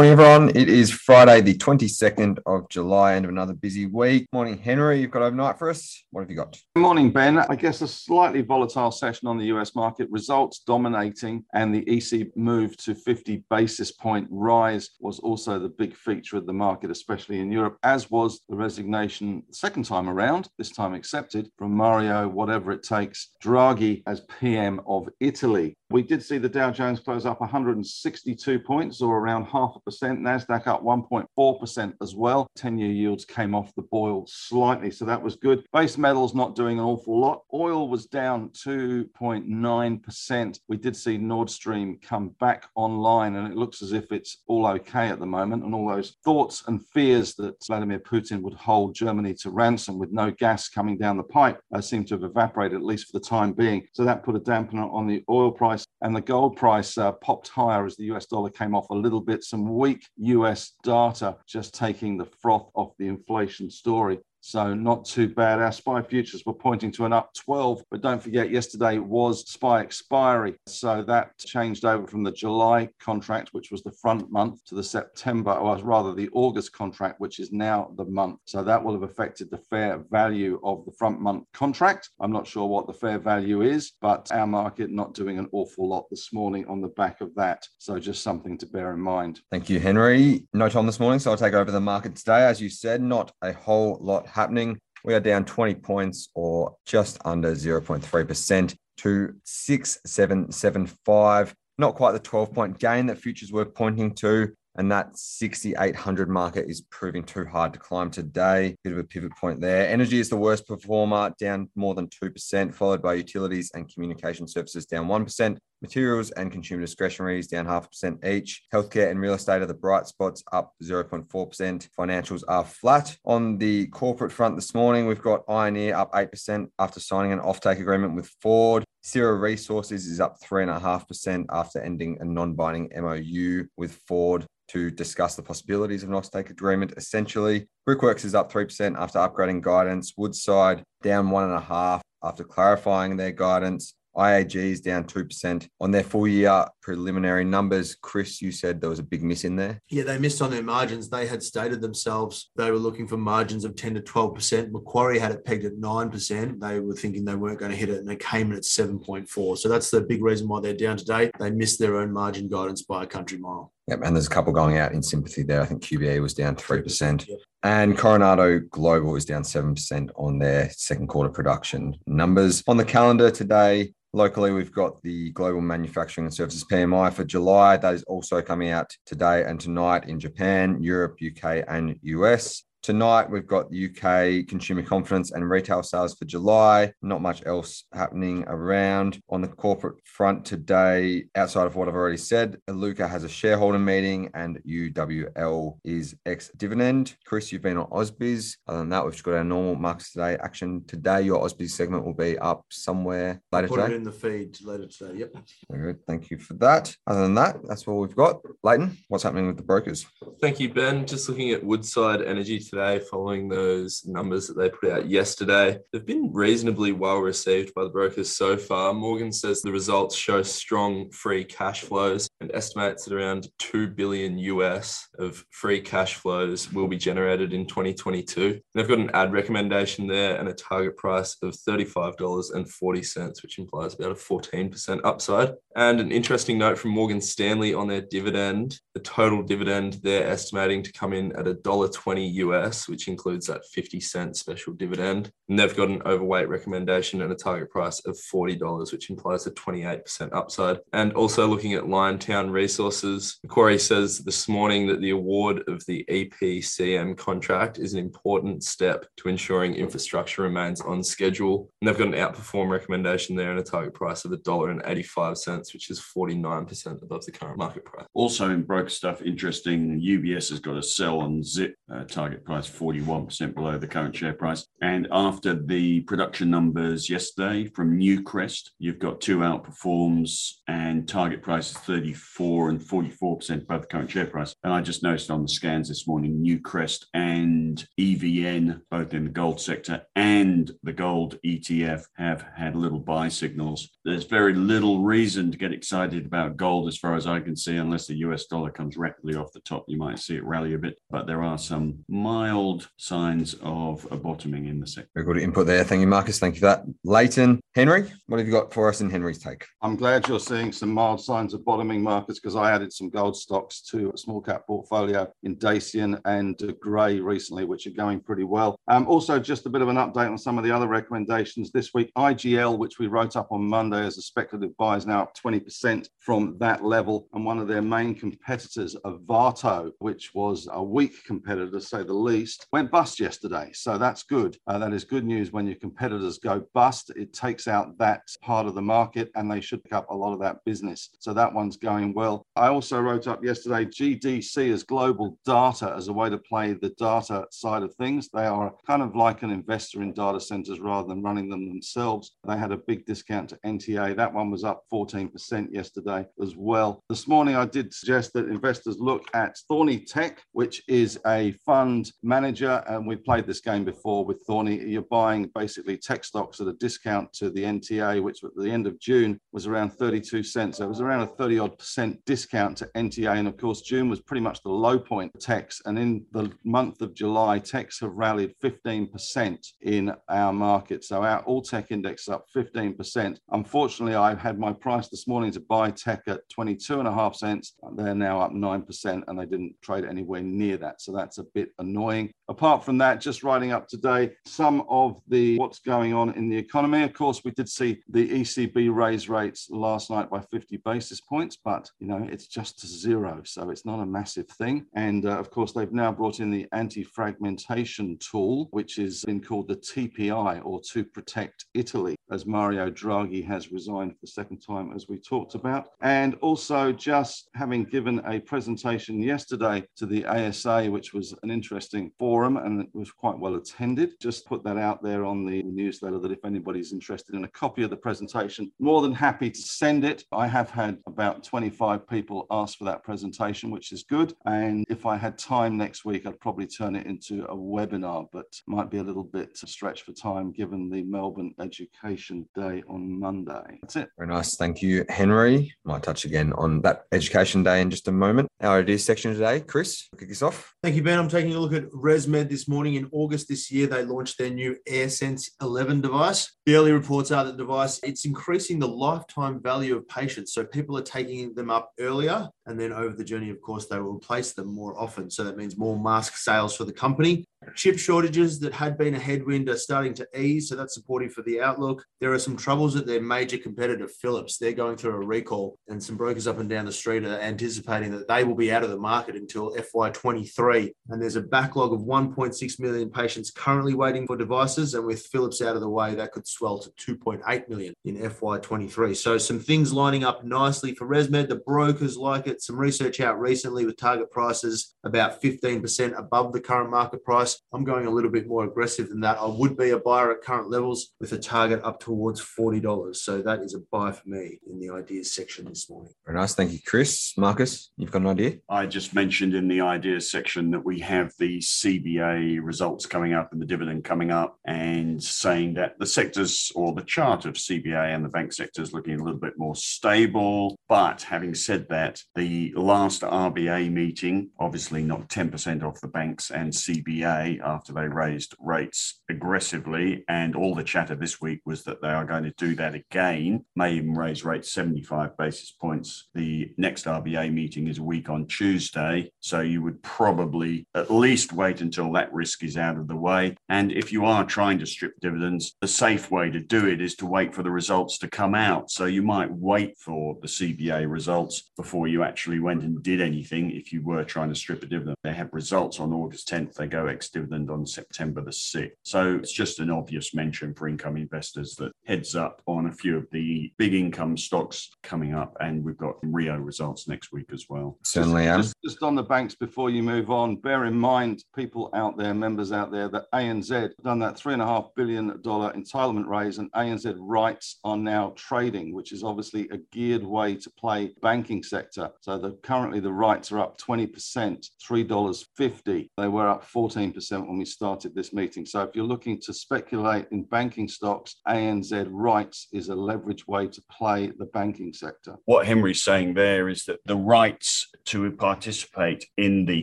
Morning, everyone. It is Friday, the 22nd of July, end of another busy week. Morning, Henry. You've got overnight for us. What have you got? Good morning, Ben. I guess a slightly volatile session on the US market, results dominating, and the EC move to 50 basis point rise was also the big feature of the market, especially in Europe, as was the resignation second time around, this time accepted, from Mario, whatever it takes, Draghi as PM of Italy. We did see the Dow Jones close up 162 points, or around half a percent. NASDAQ up 1.4% as well. 10 year yields came off the boil slightly, so that was good. Base metals not doing an awful lot. Oil was down 2.9%. We did see Nord Stream come back online, and it looks as if it's all okay at the moment. And all those thoughts and fears that Vladimir Putin would hold Germany to ransom with no gas coming down the pipe uh, seem to have evaporated, at least for the time being. So that put a dampener on the oil price price and the gold price uh, popped higher as the US dollar came off a little bit. Some weak US data just taking the froth off the inflation story. So not too bad. Our SPI futures were pointing to an up 12, but don't forget yesterday was SPI expiry. So that changed over from the July contract, which was the front month, to the September, or rather the August contract, which is now the month. So that will have affected the fair value of the front month contract. I'm not sure what the fair value is, but our market not doing an awful lot this morning on the back of that. So just something to bear in mind. Thank you, Henry. No time this morning, so I'll take over the market today. As you said, not a whole lot happening. We are down 20 points or just under 0.3% to 6775. Not quite the 12 point gain that futures were pointing to. And that 6,800 market is proving too hard to climb today. Bit of a pivot point there. Energy is the worst performer, down more than 2%, followed by utilities and communication services down 1%. Materials and consumer discretionaries down half a percent each. Healthcare and real estate are the bright spots, up 0.4%. Financials are flat. On the corporate front this morning, we've got Ioneer up 8% after signing an offtake agreement with Ford. Syrah Resources is up 3.5% after ending a non binding MOU with Ford to discuss the possibilities of an offtake agreement. Essentially, Brickworks is up 3% after upgrading guidance. Woodside down 1.5% after clarifying their guidance. IAG is down 2% on their full year preliminary numbers. Chris, you said there was a big miss in there. Yeah, they missed on their margins. They had stated themselves they were looking for margins of 10 to 12%. Macquarie had it pegged at 9%. They were thinking they weren't going to hit it and they came in at 7.4. So that's the big reason why they're down today. They missed their own margin guidance by a country mile. Yep, and there's a couple going out in sympathy there. I think QBE was down 3%. Yep. And Coronado Global is down 7% on their second quarter production numbers. On the calendar today, Locally, we've got the Global Manufacturing and Services PMI for July. That is also coming out today and tonight in Japan, Europe, UK, and US. Tonight, we've got the UK consumer confidence and retail sales for July. Not much else happening around. On the corporate front today, outside of what I've already said, Luca has a shareholder meeting and UWL is ex dividend. Chris, you've been on Ausbiz. Other than that, we've just got our normal markets today action. Today, your Ausbiz segment will be up somewhere later Put today. Put it in the feed later today. Yep. Very good. Thank you for that. Other than that, that's all we've got. Leighton, what's happening with the brokers? Thank you, Ben. Just looking at Woodside Energy today following those numbers that they put out yesterday. They've been reasonably well received by the brokers so far. Morgan says the results show strong free cash flows and estimates that around 2 billion US of free cash flows will be generated in 2022. They've got an add recommendation there and a target price of $35.40, which implies about a 14% upside. And an interesting note from Morgan Stanley on their dividend, the total dividend they're estimating to come in at $1.20 US, which includes that 50 cent special dividend. And they've got an overweight recommendation and a target price of $40, which implies a 28% upside. And also looking at Liontown Resources, Macquarie says this morning that the award of the EPCM contract is an important step to ensuring infrastructure remains on schedule. And they've got an outperform recommendation there and a target price of $1.85, which is 49% above the current market price. Also in broker stuff, interesting, UBS has got a sell on zip uh, target price 41% below the current share price. And after the production numbers yesterday from Newcrest, you've got two outperforms and target price is 34 and 44% above the current share price. And I just noticed on the scans this morning, Newcrest and EVN, both in the gold sector and the gold ETF, have had little buy signals. There's very little reason to get excited about gold as far as I can see, unless the US dollar dollar comes rapidly off the top, you might see it rally a bit, but there are some mild signs of a bottoming in the sector. Very good input there. Thank you, Marcus. Thank you for that. Leighton, Henry, what have you got for us in Henry's take? I'm glad you're seeing some mild signs of bottoming markets because I added some gold stocks to a small cap portfolio in Dacian and De Grey recently, which are going pretty well. Um, also, just a bit of an update on some of the other recommendations this week. IGL, which we wrote up on Monday as a speculative buy, is now up 20% from that level. And one of their main competitors, Ovato, which was a weak competitor to say the least, went bust yesterday. So that's good. Uh, that is good news when your competitors go bust. It takes out that part of the market and they should pick up a lot of that business. So that one's going well. I also wrote up yesterday GDC as global data as a way to play the data side of things. They are kind of like an investor in data centers rather than running them themselves. They had a big discount to NTA. That one was up 14% yesterday as well. This morning, I did suggest that investors look at Thorney Tech, which is a fund manager. And we played this game before with Thorney. You're buying basically tech stocks at a discount to the NTA, which at the end of June was around 32 cents. So it was around a 30 odd percent discount to NTA. And of course, June was pretty much the low point for techs. And in the month of July, techs have rallied 15% in our market. So our all tech index is up 15%. Unfortunately, I had my price this morning to buy tech at 22 and a half cents. They're now up 9% and they didn't trade anywhere near that. So that's a bit annoying. Apart from that, just writing up today some of the what's going on in the economy. Of course, we did see the ECB raise rates last night by 50 basis points, but you know it's just zero, so it's not a massive thing. And uh, of course, they've now brought in the anti-fragmentation tool, which has been called the TPI or to protect Italy, as Mario Draghi has resigned for the second time, as we talked about. And also, just having given a presentation yesterday to the ASA, which was an interesting forum and it was quite well attended. Just put that out there on the newsletter that if anybody's interested in a copy of the presentation, more than happy to send it. I have had about 25 people ask for that presentation, which is good. And if I had time next week, I'd probably turn it into a webinar, but might be a little bit stretched for time given the Melbourne Education Day on Monday. That's it. Very nice. Thank you, Henry. Might touch again on that Education Day in just a moment. Our ideas section today. Chris, kick us off. Thank you, Ben. I'm taking a look at ResMed this morning. In August this year, they launched their new AirSense 11 device. The early reports are that the device it's increasing the lifetime value of patients. So people are taking them up earlier, and then over the journey, of course, they will replace them more often. So that means more mask sales for the company. Chip shortages that had been a headwind are starting to ease, so that's supportive for the outlook. There are some troubles at their major competitor, Philips. They're going through a recall, and some brokers up and down the street are anticipating that they will be out of the market until FY23. And there's a backlog of 1.6 million patients currently waiting for devices, and with Philips out of the way, that could swell to 2.8 million in FY23. So some things lining up nicely for ResMed. The brokers like it. Some research out recently with target prices about 15% above the current market price. I'm going a little bit more aggressive than that. I would be a buyer at current levels with a target up towards $40. So that is a buy for me in the ideas section this morning. Very nice. Thank you, Chris. Marcus, you've got an idea? I just mentioned in the ideas section that we have the CBA results coming up and the dividend coming up, and saying that the sectors or the chart of CBA and the bank sector is looking a little bit more stable. But having said that, the last RBA meeting, obviously not 10% off the banks and CBA after they raised rates aggressively, and all the chatter this week was that they are going to do that again, may even raise rates 75 basis points. The next RBA meeting is a week on Tuesday, so you would probably at least wait until that risk is out of the way. And if you are trying to strip dividends, the safe way to do it is to wait for the results to come out. So you might wait for the CBA results before you actually went and did anything if you were trying to strip a dividend. They have results on August 10th, they go ex dividend on September the 6th. So it's just an obvious mention for income investors that heads up on a few of the big income stocks coming up. And we've got Rio results next week as well. Certainly am. Just, just on the banks before you move on, bear in mind, people out there, members out there, that ANZ done that three and a half billion dollar entitlement raise, and ANZ rights are now trading, which is obviously a geared way to play banking sector. So the, currently the rights are up 20%, $3.50. They were up 14% 9% when we started this meeting. So if you're looking to speculate in banking stocks, ANZ rights is a leverage way to play the banking sector. What Henry's saying there is that the rights to participate in the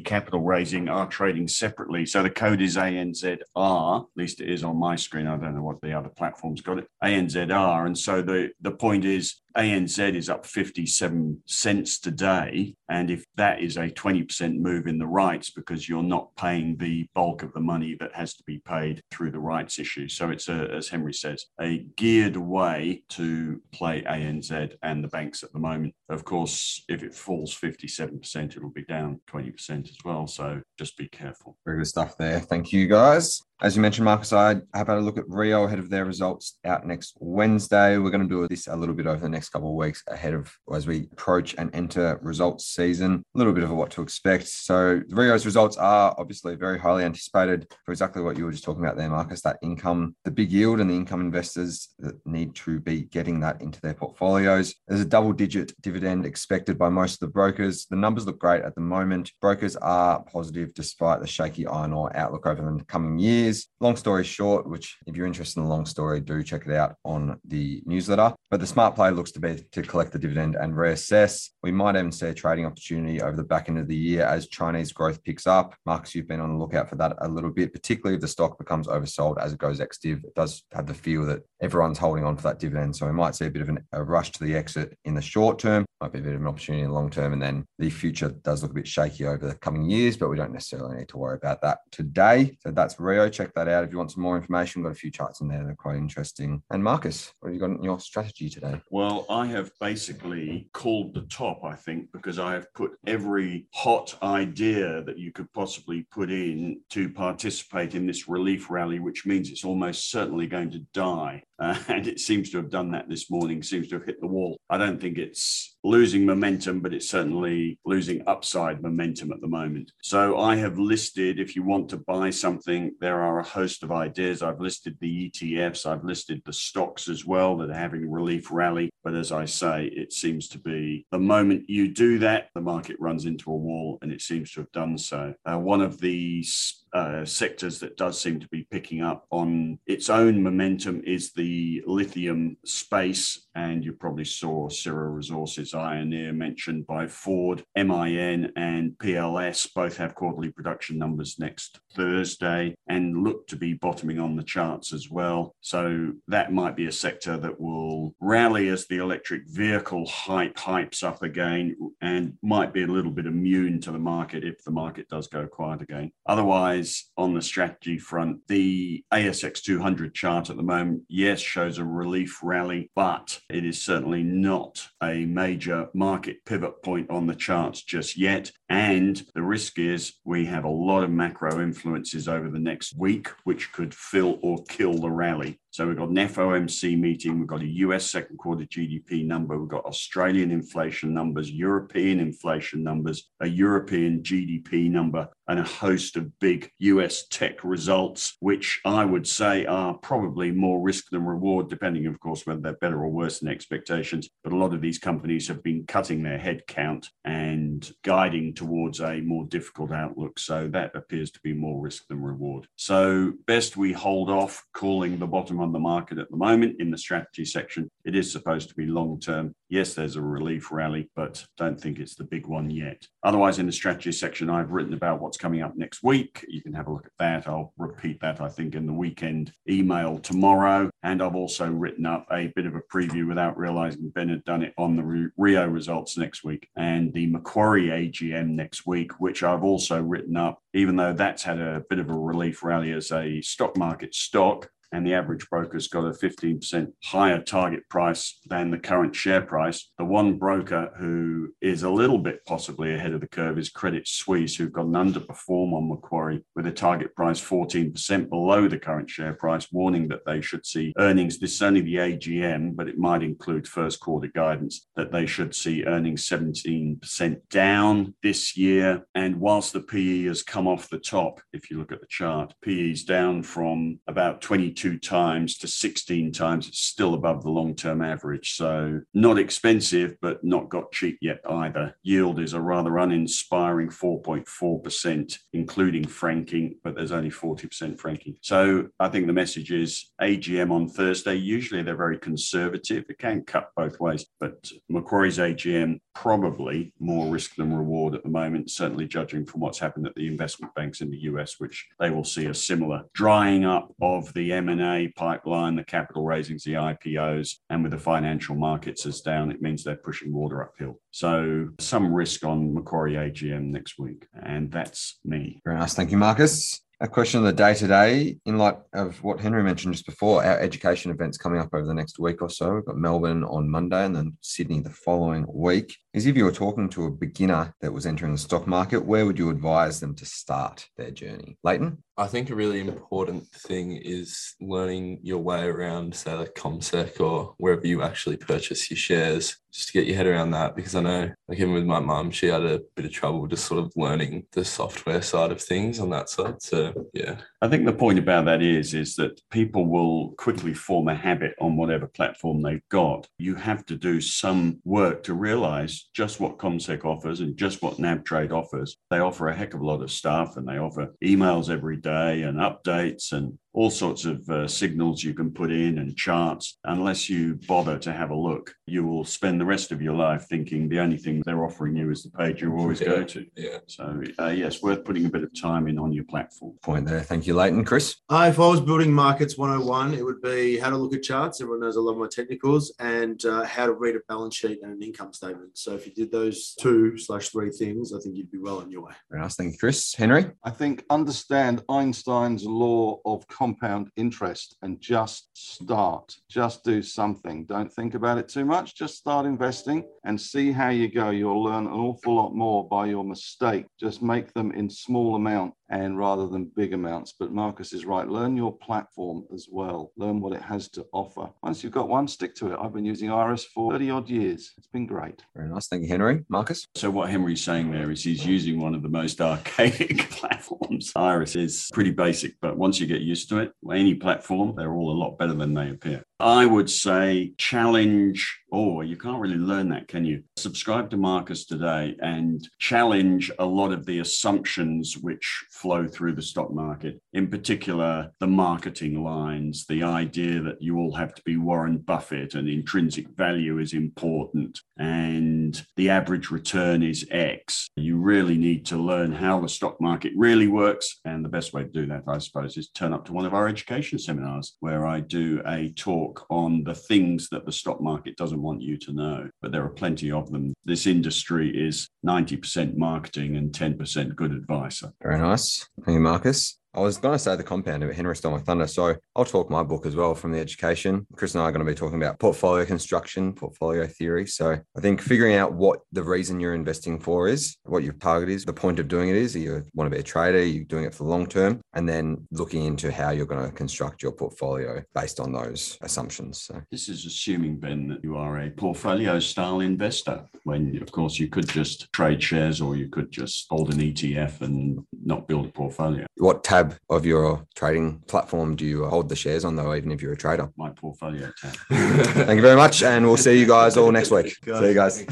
capital raising are trading separately. So the code is ANZR, at least it is on my screen. I don't know what the other platforms got it. ANZR. And so the, the point is ANZ is up 57 cents today. And if that is a 20% move in the rights because you're not paying the bulk of the money that has to be paid through the rights issue. So it's, a, as Henry says, a geared way to play ANZ and the banks at the moment. Of course, if it falls 57%, it'll be down 20% as well. So just be careful. Very good stuff there. Thank you, guys. As you mentioned, Marcus, I have had a look at Rio ahead of their results out next Wednesday. We're going to do this a little bit over the next couple of weeks ahead of as we approach and enter results season. A little bit of what to expect. So Rio's results are obviously very highly anticipated for exactly what you were just talking about there, Marcus. That income, the big yield, and the income investors that need to be getting that into their portfolios. There's a double-digit dividend expected by most of the brokers. The numbers look great at the moment. Brokers are positive despite the shaky iron ore outlook over the coming years is. Long story short, which if you're interested in the long story, do check it out on the newsletter. But the smart play looks to be to collect the dividend and reassess. We might even see a trading opportunity over the back end of the year as Chinese growth picks up. Marcus, you've been on the lookout for that a little bit, particularly if the stock becomes oversold as it goes ex-div. It does have the feel that everyone's holding on for that dividend. So we might see a bit of an, a rush to the exit in the short term, might be a bit of an opportunity in the long term. And then the future does look a bit shaky over the coming years, but we don't necessarily need to worry about that today. So that's Rio. Check that out if you want some more information. We've got a few charts in there that are quite interesting. And Marcus, what have you got in your strategy today? Well, I have basically called the top, I think, because I have put every hot idea that you could possibly put in to participate in this relief rally, which means it's almost certainly going to die. Uh, and it seems to have done that this morning, seems to have hit the wall. I don't think it's losing momentum, but it's certainly losing upside momentum at the moment. So I have listed, if you want to buy something, there are a host of ideas. I've listed the ETFs, I've listed the stocks as well that are having relief rally. But as I say, it seems to be the moment you do that, the market runs into a wall, and it seems to have done so. Uh, one of these uh, sectors that does seem to be picking up on its own momentum is the lithium space. And you probably saw Syrah Resources, Ioneer mentioned by Ford, MIN and PLS both have quarterly production numbers next Thursday and look to be bottoming on the charts as well. So that might be a sector that will rally as the electric vehicle hype hypes up again and might be a little bit immune to the market if the market does go quiet again. Otherwise, on the strategy front, the ASX 200 chart at the moment, yes, shows a relief rally, but it is certainly not a major market pivot point on the charts just yet. And the risk is we have a lot of macro influences over the next week, which could fill or kill the rally. So we've got an FOMC meeting, we've got a US second quarter GDP number, we've got Australian inflation numbers, European inflation numbers, a European GDP number, and a host of big US tech results, which I would say are probably more risk than reward, depending, of course, whether they're better or worse than expectations. But a lot of these companies have been cutting their headcount and guiding towards a more difficult outlook. So that appears to be more risk than reward. So best we hold off calling the bottom on the market at the moment in the strategy section. It is supposed to be long term. Yes, there's a relief rally, but don't think it's the big one yet. Otherwise, in the strategy section, I've written about what's coming up next week. You can have a look at that. I'll repeat that, I think, in the weekend email tomorrow. And I've also written up a bit of a preview without realizing Ben had done it on the Rio results next week and the Macquarie AGM next week, which I've also written up, even though that's had a bit of a relief rally as a stock market stock and the average broker's got a 15% higher target price than the current share price. The one broker who is a little bit possibly ahead of the curve is Credit Suisse, who've got an underperform on Macquarie with a target price 14% below the current share price, warning that they should see earnings. This is only the AGM, but it might include first quarter guidance that they should see earnings 17% down this year. And whilst the PE has come off the top, if you look at the chart, PE is down from about 22 22 times to 16 times. It's still above the long term average. So, not expensive, but not got cheap yet either. Yield is a rather uninspiring 4.4%, including franking, but there's only 40% franking. So, I think the message is AGM on Thursday. Usually they're very conservative. It can cut both ways, but Macquarie's AGM probably more risk than reward at the moment, certainly judging from what's happened at the investment banks in the US, which they will see a similar drying up of the M&A pipeline, the capital raisings, the IPOs, and with the financial markets as down, it means they're pushing water uphill. So some risk on Macquarie AGM next week. And that's me. Very nice. Thank you, Marcus. A question of the day today, in light of what Henry mentioned just before, our education events coming up over the next week or so. We've got Melbourne on Monday and then Sydney the following week. Is if you were talking to a beginner that was entering the stock market, where would you advise them to start their journey? Leighton? I think a really important thing is learning your way around, say, like CommSec or wherever you actually purchase your shares, just to get your head around that. Because I know, like, even with my mum, she had a bit of trouble just sort of learning the software side of things on that side. So, yeah. I think the point about that is, is that people will quickly form a habit on whatever platform they've got. You have to do some work to realize just what CommSec offers and just what NabTrade offers. They offer a heck of a lot of stuff and they offer emails every day and updates and all sorts of uh, signals you can put in and charts. Unless you bother to have a look, you will spend the rest of your life thinking the only thing they're offering you is the page you always yeah. go to. Yeah. So, uh, yes, worth putting a bit of time in on your platform. Point there. Thank you, Leighton. Chris? Uh, if I was building markets 101, it would be how to look at charts. Everyone knows I love my technicals and uh, how to read a balance sheet and an income statement. So if you did those two slash three things, I think you'd be well on your way. Very nice. Thank you, Chris. Henry? I think understand Einstein's law of compound interest and just start. Just do something. Don't think about it too much. Just start investing and see how you go. You'll learn an awful lot more by your mistake. Just make them in small amount and rather than big amounts. But Marcus is right. Learn your platform as well. Learn what it has to offer. Once you've got one, stick to it. I've been using IRESS for 30 odd years. It's been great. Very nice. Thank you, Henry. Marcus? So what Henry's saying there is he's using one of the most archaic platforms. IRESS is pretty basic, but once you get used to it, any platform, they're all a lot better than they appear. I would say challenge. Oh, you can't really learn that, can you? Subscribe to Marcus today and challenge a lot of the assumptions which flow through the stock market. In particular, the marketing lines, the idea that you all have to be Warren Buffett and intrinsic value is important and the average return is X. You really need to learn how the stock market really works. And the best way to do that, I suppose, is turn up to one of our education seminars where I do a talk on the things that the stock market doesn't want you to know, but there are plenty of them. This industry is 90% marketing and 10% good advice. Very nice. Thank you, Marcus. I was going to say the compound, but Henry stole my thunder. So I'll talk my book as well from the education. Chris and I are going to be talking about portfolio construction, portfolio theory. So I think figuring out what the reason you're investing for is, what your target is, the point of doing it is. You want to be a trader, you're doing it for the long term, and then looking into how you're going to construct your portfolio based on those assumptions. So This is assuming, Ben, that you are a portfolio style investor, when of course you could just trade shares or you could just hold an ETF and not build a portfolio. what tab of your trading platform do you uh, hold the shares on though, even if you're a trader? My portfolio tab. Thank you very much. And we'll see you guys all next week. See you guys.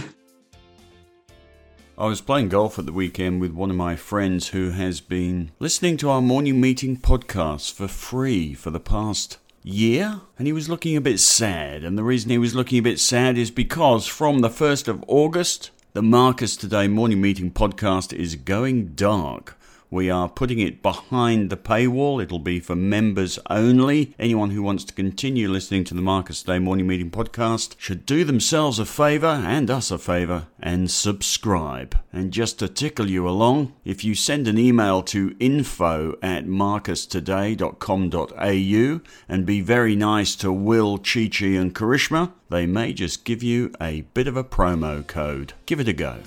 I was playing golf at the weekend with one of my friends who has been listening to our morning meeting podcast for free for the past year, and he was looking a bit sad. And the reason he was looking a bit sad is because from the 1st of August, the Marcus Today morning meeting podcast is going dark. We are putting it behind the paywall. It'll be for members only. Anyone who wants to continue listening to the Marcus Today Morning Meeting podcast should do themselves a favour and us a favour and subscribe. And just to tickle you along, if you send an email to info at marcustoday.com.au and be very nice to Will, Chi Chi, and Karishma, they may just give you a bit of a promo code. Give it a go.